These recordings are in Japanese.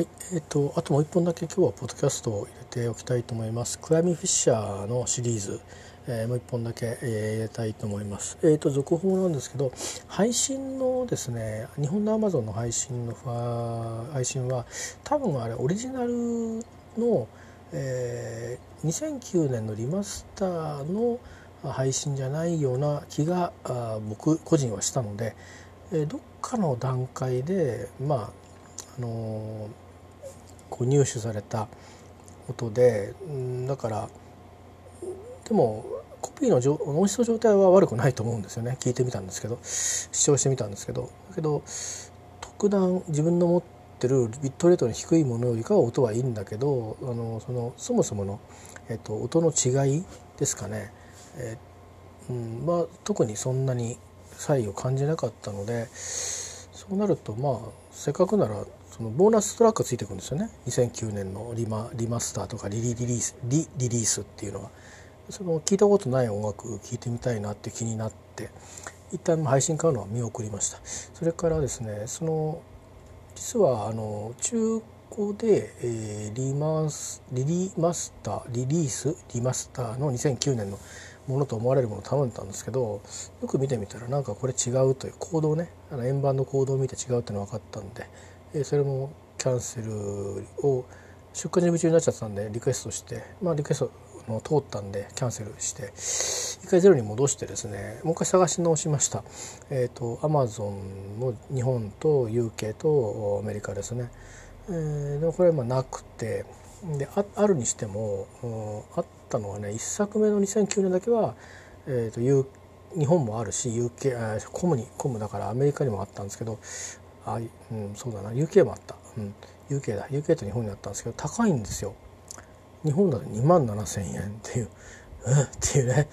はい、えーと、あともう一本だけ今日はポッドキャストを入れておきたいと思います。クラミフィッシャーのシリーズ、えー、もう一本だけ、えー、入れたいと思います。え、ー、と続報なんですけど、配信のですね、日本のアマゾンの配信の配信は多分あれオリジナルの、えー、2009年のリマスターの配信じゃないような気があ僕個人はしたので、えー、どっかの段階でまああのこう入手された音でだからでもコピーの音質の状態は悪くないと思うんですよね。聞いてみたんですけど視聴してみたんですけど。だけど特段自分の持ってるビットレートの低いものよりかは音はいいんだけどあのそのそもそもの、えっと、音の違いですかね、えうんまあ、特にそんなに差異を感じなかったのでそうなるとまあせっかくならそのボーナストラックがついてくるんですよね。2009年のリマリマスターとかリリリリースリリリースっていうのは。その聞いたことない音楽聴いてみたいなって気になって一旦配信買うのは見送りました。それからですねその実はあの中古で、えー、リマスリリマスターリリースリマスターの2009年のものと思われるものを頼んだんですけどよく見てみたらなんかこれ違うというコードをね。あの円盤のコードを見て違うっていうのが分かったんでそれもキャンセルを出荷準備中になっちゃったんでリクエストして、まあ、リクエストの通ったんでキャンセルして一回ゼロに戻してですねもう一回探し直しました。えっ、ー、とアマゾンの日本と UK とアメリカですね、えー、でもこれはまあなくてであるにしても、あったのはね1作目の2009年だけは、えーと、日本もあるし UK コムにコムだからアメリカにもあったんですけどあ、うん、そうだな。UK もあった、うん、UK だ。UK と日本にあったんですけど高いんですよ。日本だと2万7,000円っていう、うん、っていうね。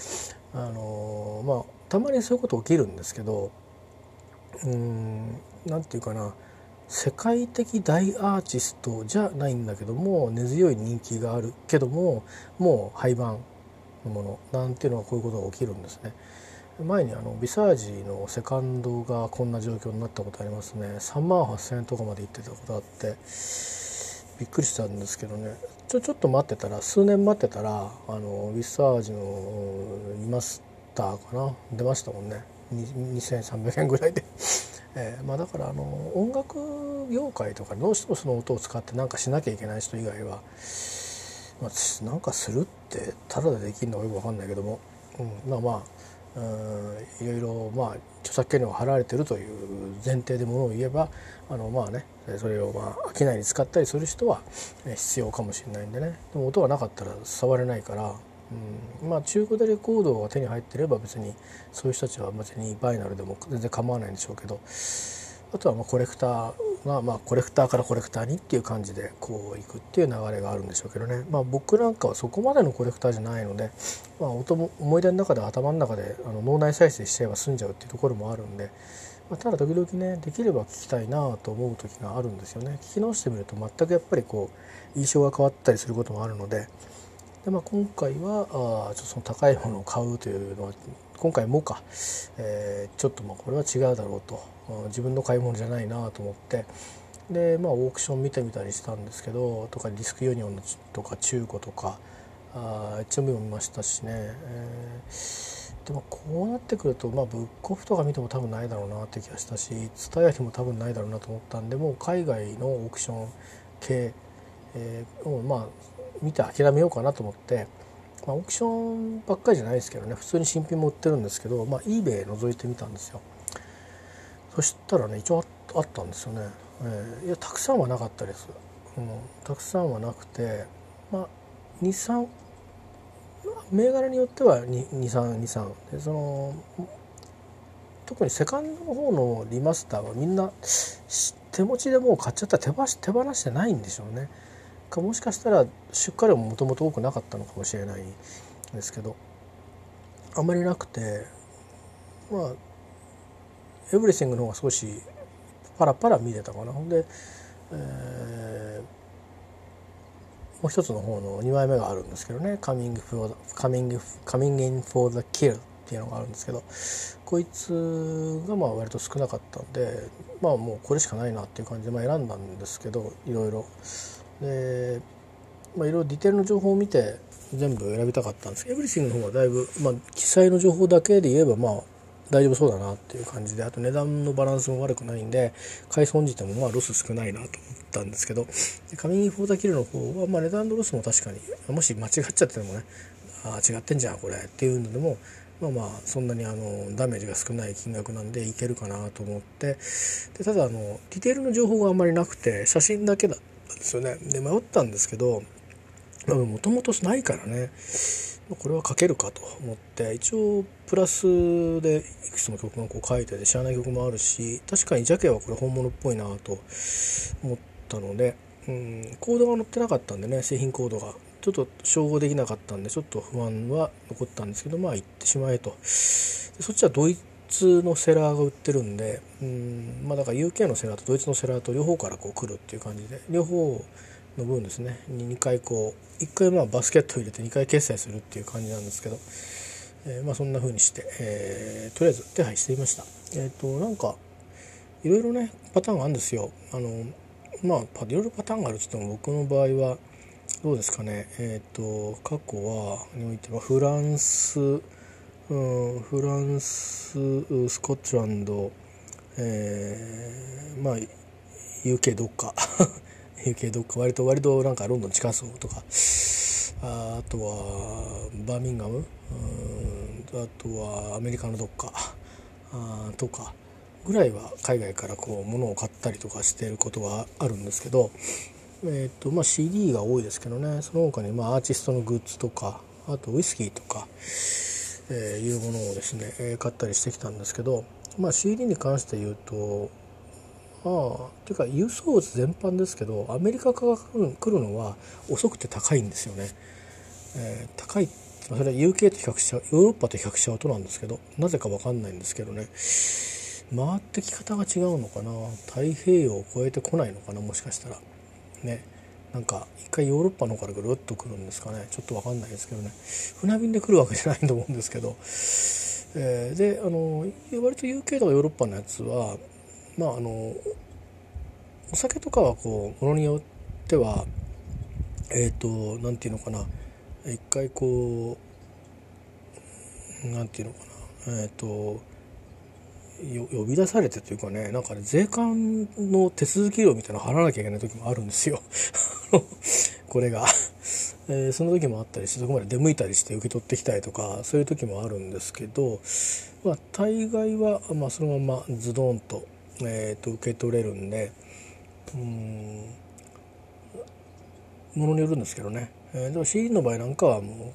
あのー、まあたまにそういうこと起きるんですけどうんなんていうかな。世界的大アーティストじゃないんだけども根強い人気があるけどももう廃盤のものなんていうのはこういうことが起きるんですね。前にあのビサージのセカンドがこんな状況になったことありますね。3万8,000円とかまで行ってたことあってびっくりしたんですけどね。ちょちょっと待ってたら数年待ってたらあのビサージのマスターかな？出ましたもんね。2300円ぐらいで。えー、まあ、だからあの音楽業界とかどうしてもその音を使って何かしなきゃいけない人以外は、まあ、なんかするってただでできるのかよく分かんないけども、うん、まあまあいろいろまあ著作権料が払われてるという前提でものを言えばあのまあねそれをまあ商いに使ったりする人は必要かもしれないんでね。でも音がなかったら触れないから、うん、まあ中古でレコードが手に入ってれば別にそういう人たちは別にバイナルでも全然構わないんでしょうけどあとはまあコレクターがまあコレクターからコレクターにっていう感じでこういくっていう流れがあるんでしょうけどね、まあ、僕なんかはそこまでのコレクターじゃないので、まあ、音も思い出の中で頭の中であの脳内再生しちゃえば済んじゃうっていうところもあるんで、まあ、ただ時々ねできれば聞きたいなと思う時があるんですよね。聞き直してみると全くやっぱりこう印象が変わったりすることもあるので。でまあ、今回はあちょっとその高いものを買うというのは今回もか、えー、ちょっとまあこれは違うだろうと。自分の買い物じゃないなと思って。でまあオークション見てみたりしたんですけどとかディスクユニオンとか中古とかあ HMV も見ましたしね、えー、でもこうなってくると、まあ、ブックオフとか見ても多分ないだろうなって気がしたし TSUTAYA にも多分ないだろうなと思ったんでもう海外のオークション系、えー、をまあ見て諦めようかなと思って、まあ、オークションばっかりじゃないですけどね普通に新品も売ってるんですけど、まあ、eBay 覗いてみたんですよ。そしたらね一応あったんですよね、えー、いやたくさんはなかったです、うん、たくさんはなくてまあ23銘柄によっては2323でその特にセカンドの方のリマスターはみんな手持ちでもう買っちゃったら手手放してないんでしょうね。かもしかしたら出荷量ももともと多くなかったのかもしれないですけどあまりなくてまあエブリシングの方が少しパラパラ見れたかな。ほんで、えー、もう一つの方の2枚目があるんですけどね「Coming, for the, coming, coming in for the kill」っていうのがあるんですけどこいつがまあ割と少なかったんでまあもうこれしかないなっていう感じでまあ選んだんですけどいろいろでまあいろいろディテールの情報を見て全部選びたかったんですけど Everything の方はだいぶまあ記載の情報だけで言えばまあ大丈夫そうだなっていう感じであと値段のバランスも悪くないんで買い損じてもまあロス少ないなと思ったんですけど Coming for the Kill の方はまあ値段のロスも確かにもし間違っちゃってもねああ違ってんじゃんこれっていうのでもまあまあそんなにあのダメージが少ない金額なんでいけるかなと思ってでただあのディテールの情報があんまりなくて写真だけだったんですよね。で迷ったんですけどもともとないからね。これは書けるかと思って一応プラスでいくつも曲がこう書いてて知らない曲もあるし確かにジャケはこれ本物っぽいなと思ったので、うん、コードが載ってなかったんでね製品コードが。ちょっと照合できなかったんでちょっと不安は残ったんですけどまあ行ってしまえと。そっちはドイツのセラーが売ってるんでうんまあだから UK のセラーとドイツのセラーと両方からこう来るっていう感じで両方の分ですね。2回こう1回まあバスケット入れて2回決済するっていう感じなんですけど、えー、まあそんな風にして、えー、とりあえず手配していました。えっ、ー、となんかいろいろねパターンがあるんですよ。あのまあいろいろパターンがあるって言っても僕の場合はどうですかね。えっ、と過去はにおいてはフランス、うん、フランススコットランドえー、まあ UK どっか。UK どっか割と割となんかロンドン近そうとかあとはバーミンガムあとはアメリカのどっかあとかぐらいは海外からこう物を買ったりとかしてることはあるんですけど、えーとまあ、CD が多いですけどねその他にまあアーティストのグッズとかあとウイスキーとか、えー、いうものをですね、えー、買ったりしてきたんですけど、まあ、CD に関して言うとああていうか輸送物全般ですけどアメリカから来るのは遅くて高いんですよね、えー、高いそれは UK と比較しちゃうヨーロッパと比較しちゃうとなんですけどなぜか分かんないんですけどね。回ってき方が違うのかな？太平洋を越えてこないのかな？もしかしたら。ね。なんか一回ヨーロッパの方からぐるっと来るんですかね？ちょっと分かんないですけどね。船便で来るわけじゃないと思うんですけど、えー、であの割と UK とかヨーロッパのやつはまああのお酒とかはこうものによってはえっ、ー、と何て言うのかな。一回こう何て言うのかな。えっ、ー、と呼び出されてというかねなんかね税関の手続き料みたいなの払わなきゃいけない時もあるんですよ。これが。えー、その時もあったりしてそこまで出向いたりして受け取ってきたりとかそういう時もあるんですけど、まあ、大概は、まあ、そのままズドンとえー、と受け取れるんでうんものによるんですけどね、えー、でも CD の場合なんかはも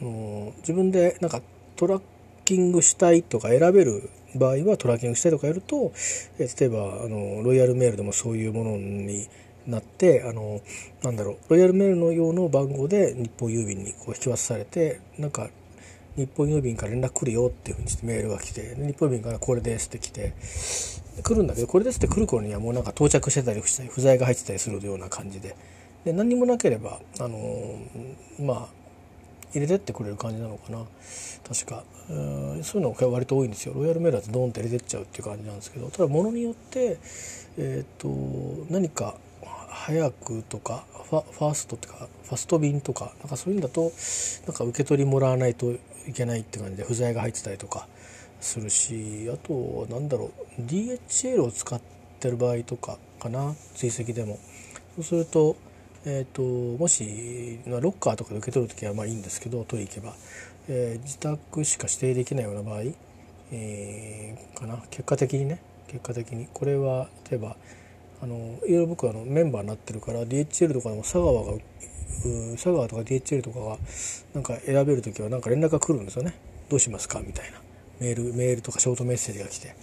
う、あの自分でなんかトラッキングしたいとか選べる場合はトラッキングしたいとかやると、えー、例えばあのロイヤルメールでもそういうものになってあのなんだろうロイヤルメールの用の番号で日本郵便にこう引き渡されてなんか日本郵便から連絡来るよっていうふうにしてメールが来て日本郵便からこれですって来て来るんだけどこれですって来る頃にはもうなんか到着してたり不在が入ってたりするような感じで。で何もなければあのー、まあ入れてってくれる感じなのかな。確か。うそういうのが割と多いんですよ。ロイヤルメールだとドンって入れてっちゃうっていう感じなんですけど。ただものによってえっ、ー、と何か早くとかファファーストっていうかファスト便とかなんかそういうんだとなんか受け取りもらわないといけないって感じで不在が入ってたりとかするしあとなんだろう DHL を使ってる場合とかかな追跡でも。そうすると,、えーと、もしロッカーとかで受け取る時はまあいいんですけど取り行けば、えー、自宅しか指定できないような場合、えー、かな。結果的にね。結果的に。これは例えばあのいろいろ僕はあのメンバーになってるから DHL とかでも佐川が佐川とか DHL とかがなんか選べる時はなんか連絡が来るんですよね。どうしますか？みたいな。メールメールとかショートメッセージが来て、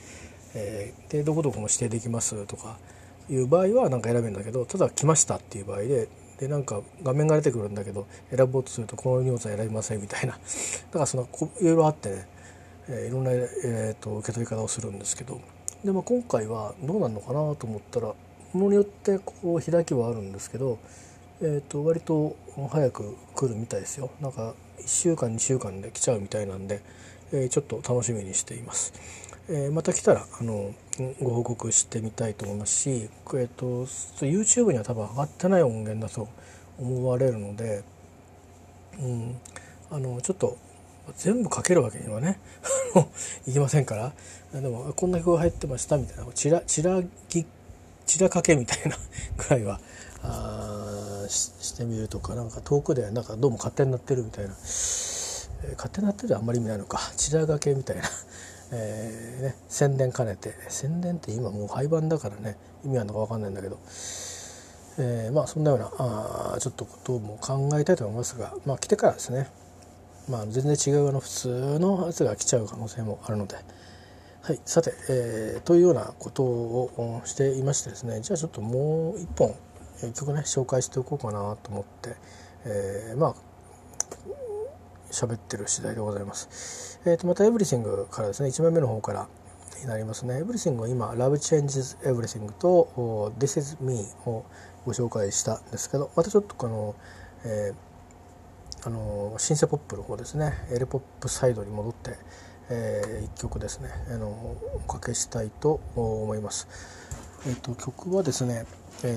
えー、でどこどこも指定できます？とかいう場合はなんか選べるんだけどただ来ましたっていう場合ででなんか画面が出てくるんだけど選ぼうとするとこの荷物は選びませんみたいな。だからそのいろいろあってね、えー、いろんな、えーと、受け取り方をするんですけど。で、まあ、今回はどうなるのかなと思ったらものによってこう開きはあるんですけど、えー、と割と早く来るみたいですよなんか1週間2週間で来ちゃうみたいなんでえー、ちょっと楽しみにしています。えー、また来たらあのご報告してみたいと思いますし、えーと、YouTube には多分上がってない音源だと思われるので、うん、あのちょっと全部かけるわけにはね いきませんからでもこんな曲が入ってましたみたいなちらちらぎちらかけみたいなぐらいはあしてみるとかなんか遠くでなんかどうも勝手になってるみたいな、えー、勝手になってるあんまり意味ないのか。ちらがけみたいな、えーね、宣伝兼ねて。宣伝って今もう廃盤だからね。意味あるのか分かんないんだけど。えー、まあそんなようなあちょっとことも考えたいと思いますが、まあ、来てからですね。まあ、全然違うあの普通のやつが来ちゃう可能性もあるので、はい、さて、えー、というようなことをしていましてですね。じゃあちょっともう一本曲ね紹介しておこうかなと思って、えー、まあ喋ってる次第でございます。えー、とまた「エブリシング」からですね1枚目の方からになりますね。エブリシングは今「Love Changes Everything」と「This is Me」をご紹介したんですけどまたちょっとこの、えーあのシンセポップの方ですねエレポップサイドに戻って、えー、1曲ですねあのおかけしたいと思います。えっ、ー、と曲はですね「え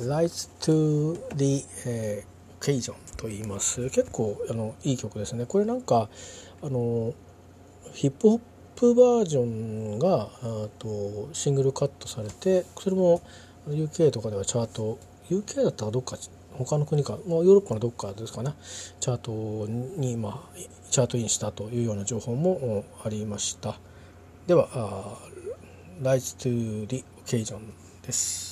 ー、Lights to the、えー、Occasion」と言います。結構あのいい曲ですね。これなんかあのヒップホップバージョンがあとシングルカットされてそれも UK とかではチャート UK だったらどっか他の国か、まあ、ヨーロッパのどっかですかねチャートに、まあ、チャートインしたというような情報もありました。では「Rise to the Occasion」です。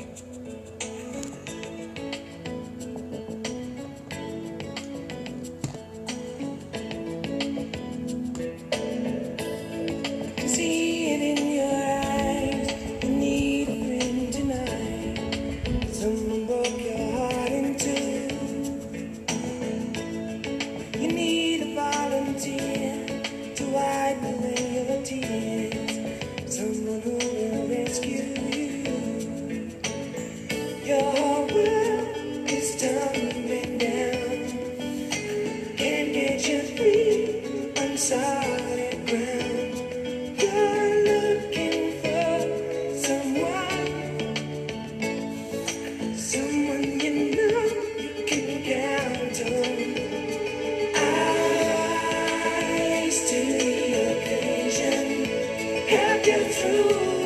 get through.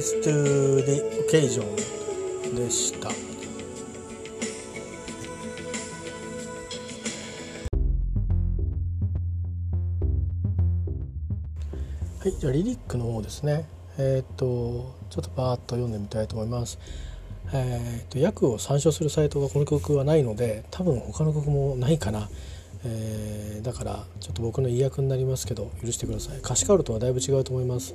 Rise to the Occasion でした。はいじゃあリリックの方ですね。えっ、ー、とちょっとバーッと読んでみたいと思います。えーと、訳を参照するサイトがこの曲はないので多分他の曲もないかな。えー、だからちょっと僕の意訳になりますけど許してください。歌詞カルトはだいぶ違うと思います、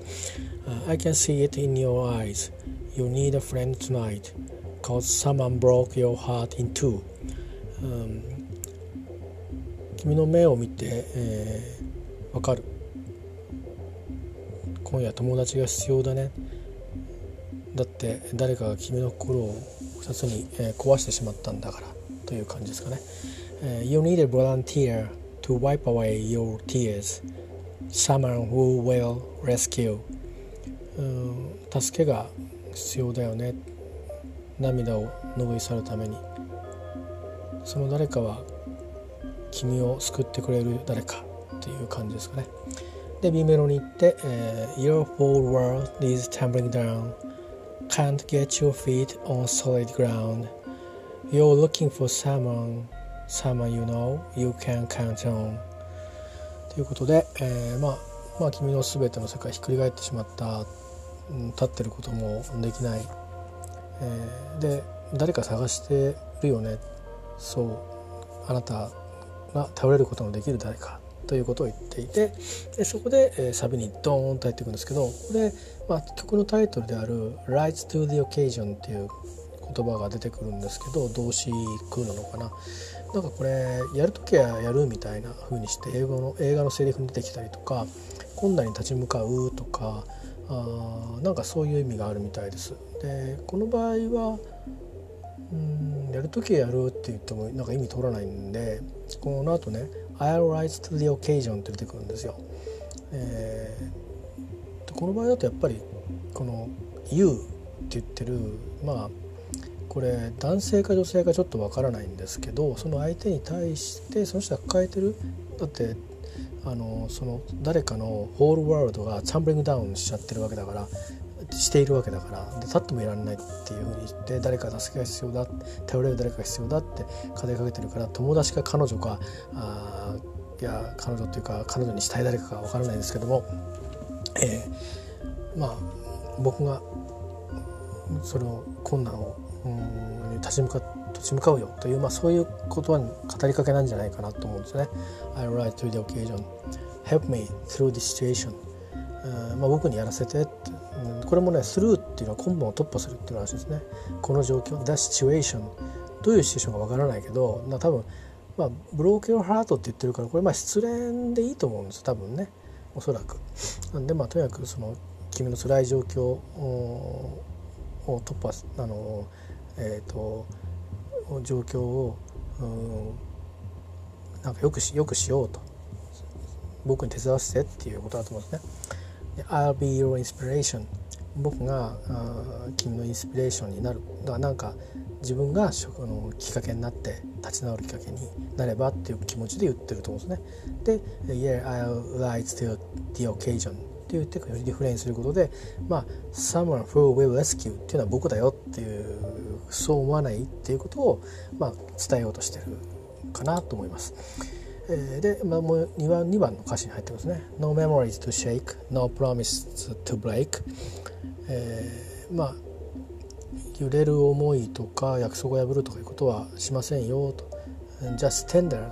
uh, I can see it in your eyes. You need a friend tonight. Cause someone broke your heart in two、um, 君の目を見て、えー、かる。今夜友達が必要だね。だって誰かが君の心を2つに、え壊してしまったんだから。という感じですかね、え You need a volunteer to wipe away your tears someone who will rescue うん助けが必要だよね涙を拭い去るためにその誰かは君を救ってくれる誰かという感じですかねで B メロに行って、えー、Your whole world is tumbling down Can't get your feet on solid ground You're looking for someone someone you know you can count on ということで、えー、まあまあ君の全ての世界ひっくり返ってしまった、うん、立ってることもできない、えー、で誰か探してるよね。そうあなたが頼れることのできる誰か。ということを言っていてでそこで、えー、サビにドーンと入っていくんですけどここで、まあ、曲のタイトルである「Rise to the Occasion」っていう言葉が出てくるんですけど動詞空なのかななんかこれやるときはやるみたいな風にして英語の映画のセリフに出てきたりとか困難に立ち向かうとかあなんかそういう意味があるみたいです。でこの場合はうんやるときはやるって言ってもなんか意味通らないんでこの後ね「I'll rise to the occasion」って出てくるんですよ。えー、この場合だとやっぱりこの「You」って言ってるまあこれ男性か女性かちょっとわからないんですけどその相手に対してその人が抱えてるだってあのその誰かのホールワールドがチャンブリングダウンしちゃってるわけだからしているわけだからで立ってもいられないっていうふうに言って誰か助けが必要だ頼れる誰かが必要だって語りかけてるから友達か彼女かあいや彼女っていうか彼女にしたい誰かか分からないんですけども、えー、まあ僕がその困難をうん立ち向か立ち向かうよ。という、まあ、そういう言葉に語りかけなんじゃないかなと思うんですね。I write to the occasion. Help me through this situation. まあ、僕にやらせてって、うん、これもねスルーっていうのは根本を突破するっていうらしいですね。この状況 The situation どういうシチュエーションかわからないけど多分まあブローケンハートって言ってるからこれまあ失恋でいいと思うんです多分ね。おそらく。なんでまあとにかくその君の辛い状況を突破あのえーと、状況をうんなんかよくしよくしようと僕に手伝わせてっていうことだと思うんですね。I'll be your inspiration 僕があ君のインスピレーションになるだからなんか自分があのきっかけになって立ち直るきっかけになればっていう気持ちで言ってると思うんですね。で「Yeah, I'll rise to the occasion」って言ってリフレインすることでまあ「Someone who will rescue」っていうのは僕だよっていうそう思わないっていうことを、まあ、伝えようとしてるかなと思います。えー、で、まあ、もう 2, 番2番の歌詞に入ってますね「No memories to shake No promises to break」えー、まあ揺れる思いとか約束を破るとかいうことはしませんよと「Just tender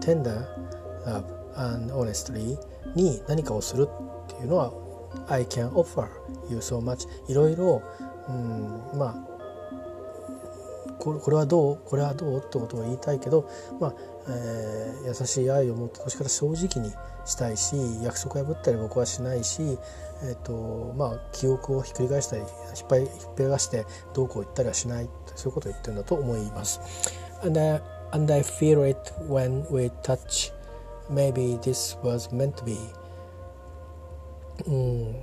tender love and honestly」に何かをするいうのは「I can offer you so much」いろいろ、うん、まあこれはどうこれはどうってことを言いたいけど、まあえー、優しい愛を持って年から正直にしたいし約束破ったり僕はしないし、えーとまあ、記憶をひっくり返したり引っ張り引っぺがしてどうこう言ったりはしないそういうことを言ってるんだと思います。And I, and I feel it when we touch. Maybe this was meant to be. うん。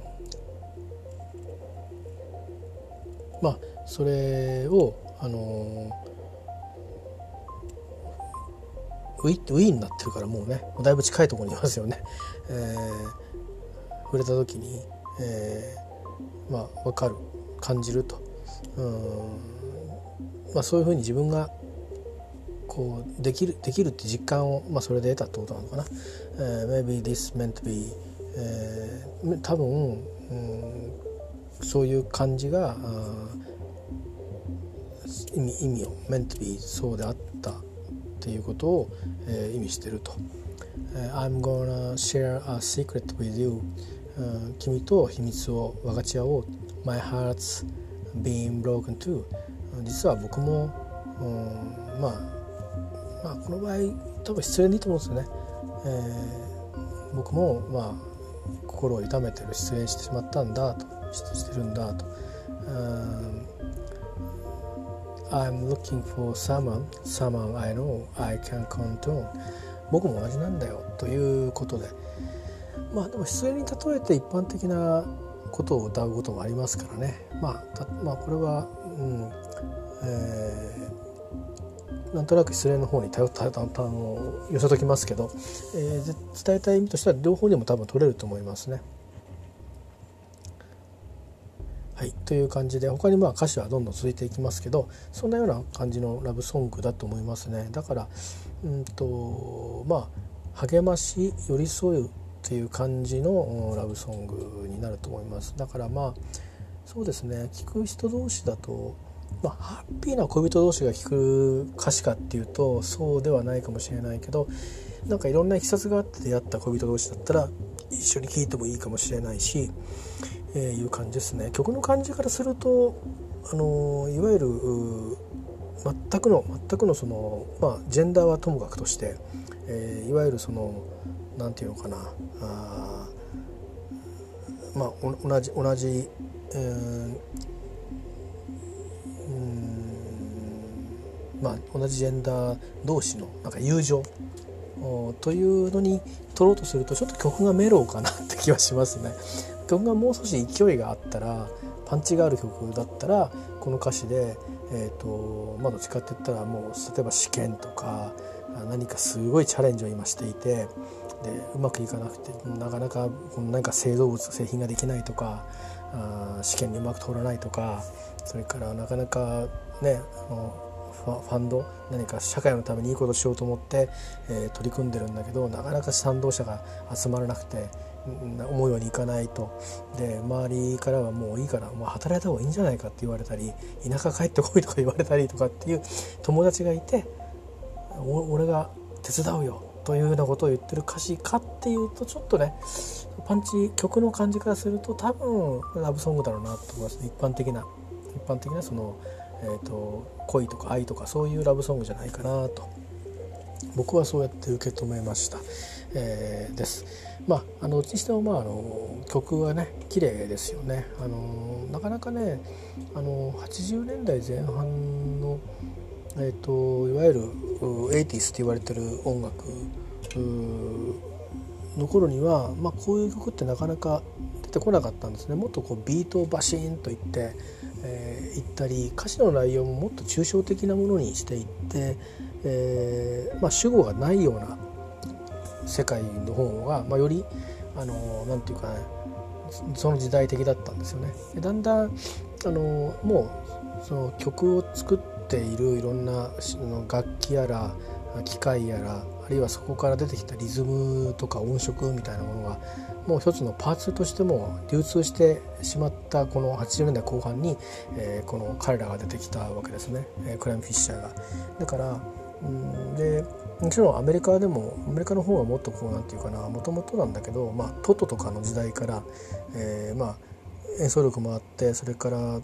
まあそれをあのウィウィーンになってるからもうねだいぶ近いところにいますよね、えー、触れた時に、えー、まあ分かる感じると。うん、まあ、そういうふうに自分がこうできるできるって実感を、まあ、それで得たってことなのかな。えー、Maybe this meant to be、えー、多分、うん、そういう感じが意味意味を meant to be そうであったっていうことを、えー、意味してると。I'm gonna share a secret with you、君と秘密を分かち合おう。My heart's been broken too 実は僕も、うん、まあまあこの場合多分失恋でいいと思うんですよね、えー、僕もまあ心を痛めてる失恋してしまったんだとしてるんだと。I'm looking for someone, someone I know I can count on. 僕も同じなんだよということで。まあでも失恋に例えて一般的なことを歌うこともありますからね。まあまあこれは、うん。え、なんとなく失恋の方に頼ったあの寄せときますけど、えー、伝えたい意味としては両方にも多分取れると思いますね。はい、という感じで他にまあ歌詞はどんどん続いていきますけどそんなような感じのラブソングだと思いますねだからうんとまあ励まし寄り添うっていう感じのラブソングになると思いますだからまあそうですね聴く人同士だとまあ、ハッピーな恋人同士が聴く歌詞かっていうとそうではないかもしれないけどなんかいろんないきさつがあって出会った恋人同士だったら一緒に聴いてもいいかもしれないしえー、いう感じですね。曲の感じからするとあのいわゆる全くの全くのそのまあジェンダーはともかくとして、えー、いわゆるそのなんていうのかなあまあ同じ同じ、えー、まあ同じジェンダー同士のなんか友情というのに取ろうとするとちょっと曲がメロウかなって気はしますね。曲がもう少し勢いがあったらパンチがある曲だったらこの歌詞で、えーとまあ、どっちかって言ったらもう例えば試験とか何かすごいチャレンジを今していてでうまくいかなくてなかなかこの何か製造物製品ができないとかあ試験にうまく通らないとかそれからなかなかねあのファンド何か社会のためにいいことしようと思って、えー、取り組んでるんだけどなかなか賛同者が集まらなくて思うようにいかないと。で周りからはもういいからもう働いた方がいいんじゃないかって言われたり田舎帰ってこいとか言われたりとかっていう友達がいて俺が手伝うよというようなことを言ってる歌詞かっていうとちょっとねパンチ曲の感じからすると多分ラブソングだろうなと思います一般的な一般的なその、えーと恋とか愛とかそういうラブソングじゃないかなと僕はそうやって受け止めました。えー、です。まああのうちにしてもまああの曲はね綺麗ですよね。あのなかなかねあの80年代前半のえっ、ー、といわゆる 80s って言われてる音楽の頃には、まあ、こういう曲ってなかなか出てこなかったんですねもっとこうビートをバシーンといって、えー、いったり歌詞の内容ももっと抽象的なものにしていって、えーまあ、主語がないような世界の方が、まあ、よりあのなんていうかねその時代的だったんですよね。だんだんあのもうその曲を作っているいろんな楽器やら機械やらあるいはそこから出てきたリズムとか音色みたいなものがもう一つのパーツとしても流通してしまったこの80年代後半に、えー、この彼らが出てきたわけですね、えー、クライム・フィッシャーが。だからうんでもちろんアメリカでもアメリカの方はもっとこうなんていうかなもともとなんだけど、まあ、トトとかの時代から、えー、まあ演奏力もあってそれから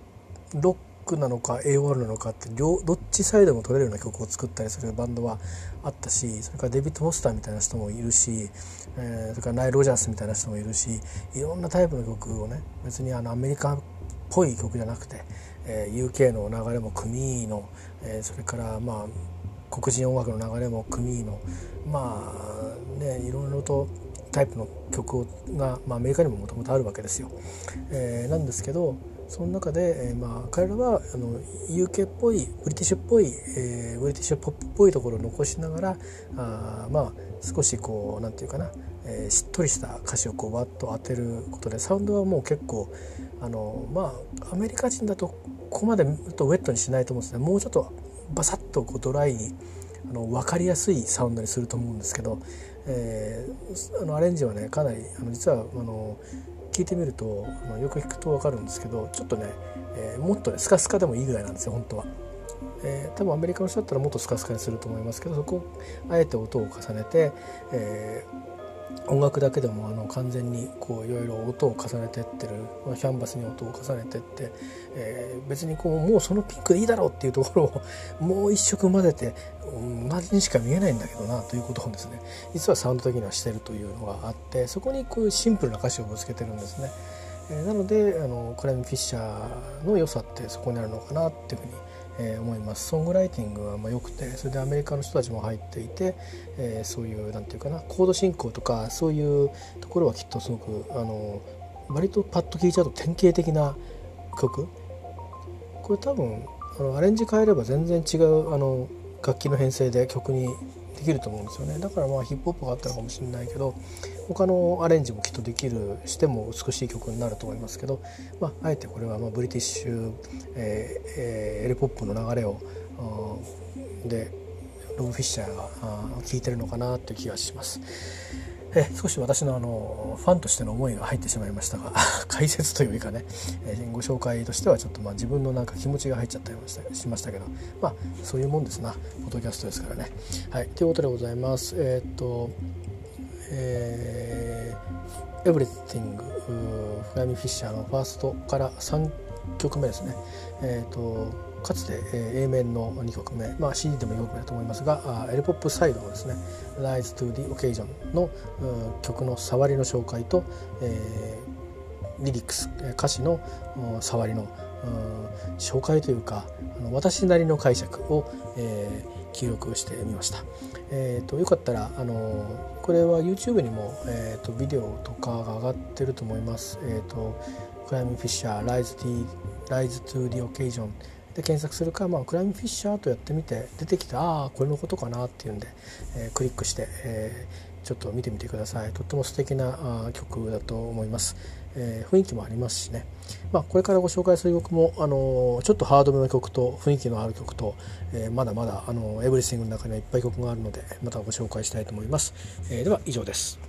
ロックなのか AOR なのかって両どっちサイドも取れるような曲を作ったりするバンドはあったしそれからデビッド・フォスターみたいな人もいるし、えー、それからナイ・ロジャースみたいな人もいるしいろんなタイプの曲をね別にあのアメリカっぽい曲じゃなくて、えー、UK の流れも組の、えー、それからまあ黒人音楽の流れも組のまあねいろいろとタイプの曲が、まあ、アメリカにももともとあるわけですよ。えー、なんですけどその中で、えー、まあ、彼らはあの UK っぽいブリティッシュっぽい、えー、ブリティッシュポップっぽいところを残しながらあまあ少しこうなんていうかな、えー、しっとりした歌詞をこうバッと当てることでサウンドはもう結構あのまあアメリカ人だとここまでとウェットにしないと思うんですね。もうちょっとバサッとこうドライにあの分かりやすいサウンドにすると思うんですけど、えー、あのアレンジはねかなりあの実はあの聞いてみると、まあ、よく聞くと分かるんですけどちょっとね、えー、もっとねスカスカでもいいぐらいなんですよ本当は。えー、多分アメリカの人だったらもっとスカスカにすると思いますけどそこをあえて音を重ねて、え音楽だけでもあの完全にこういろいろ音を重ねてってるキャンバスに音を重ねてって、えー、別にこうもうそのピンクでいいだろうっていうところを もう一色混ぜて同じにしか見えないんだけどなということをですね実はサウンド的にはしてるというのがあってそこにこういうシンプルな歌詞をぶつけてるんですね。えー、なのであのクライム・フィッシャーの良さってそこにあるのかなっていうふうにえー、思います。ソングライティングはまあ良くてそれでアメリカの人たちも入っていて、えー、そういうなんていうかなコード進行とかそういうところはきっとすごくあの割とパッと聴いちゃうと典型的な曲。これ多分あのアレンジ変えれば全然違うあの楽器の編成で曲にできると思うんですよねだからまあヒップホップがあったのかもしれないけど他のアレンジもきっとできるしても美しい曲になると思いますけど、まあ、あえてこれはまあブリティッシュ、えーえー、エレポップの流れをでロブ・フィッシャーが聴いてるのかなという気がします。え少し私のあのファンとしての思いが入ってしまいましたが 解説というよりかね、えご紹介としてはちょっとまあ自分のなんか気持ちが入っちゃったりしましたけどまあそういうもんですなポッドキャストですからね。はい、ということでございます。えー、っとえー、Everything フライミフィッシャーのファーストから3曲目ですね。えー、っとかつて、えー、A 面の2曲目、まあ、CD でも4曲目だと思いますがエルポップサイドのですね「Rise to the Occasion の」曲の触りの紹介と、えー、リリックス歌詞の触りの紹介というか私なりの解釈を、えー、記録してみました。えーと、よかったらあのこれは YouTube にも、えーと、ビデオとかが上がってると思います。えーと、クライム・フィッシャー「Rise to, Rise to the Occasion」で検索するか、まあ、クライムフィッシャーとやってみて出てきたああこれのことかなっていうんで、えー、クリックして、えー、ちょっと見てみてください。とっても素敵なあ曲だと思います、えー、雰囲気もありますしね、まあ、これからご紹介する曲も、あのちょっとハードめの曲と雰囲気のある曲と、えまだまだ、あのエブリシングの中にはいっぱい曲があるのでまたご紹介したいと思います、えでは以上です。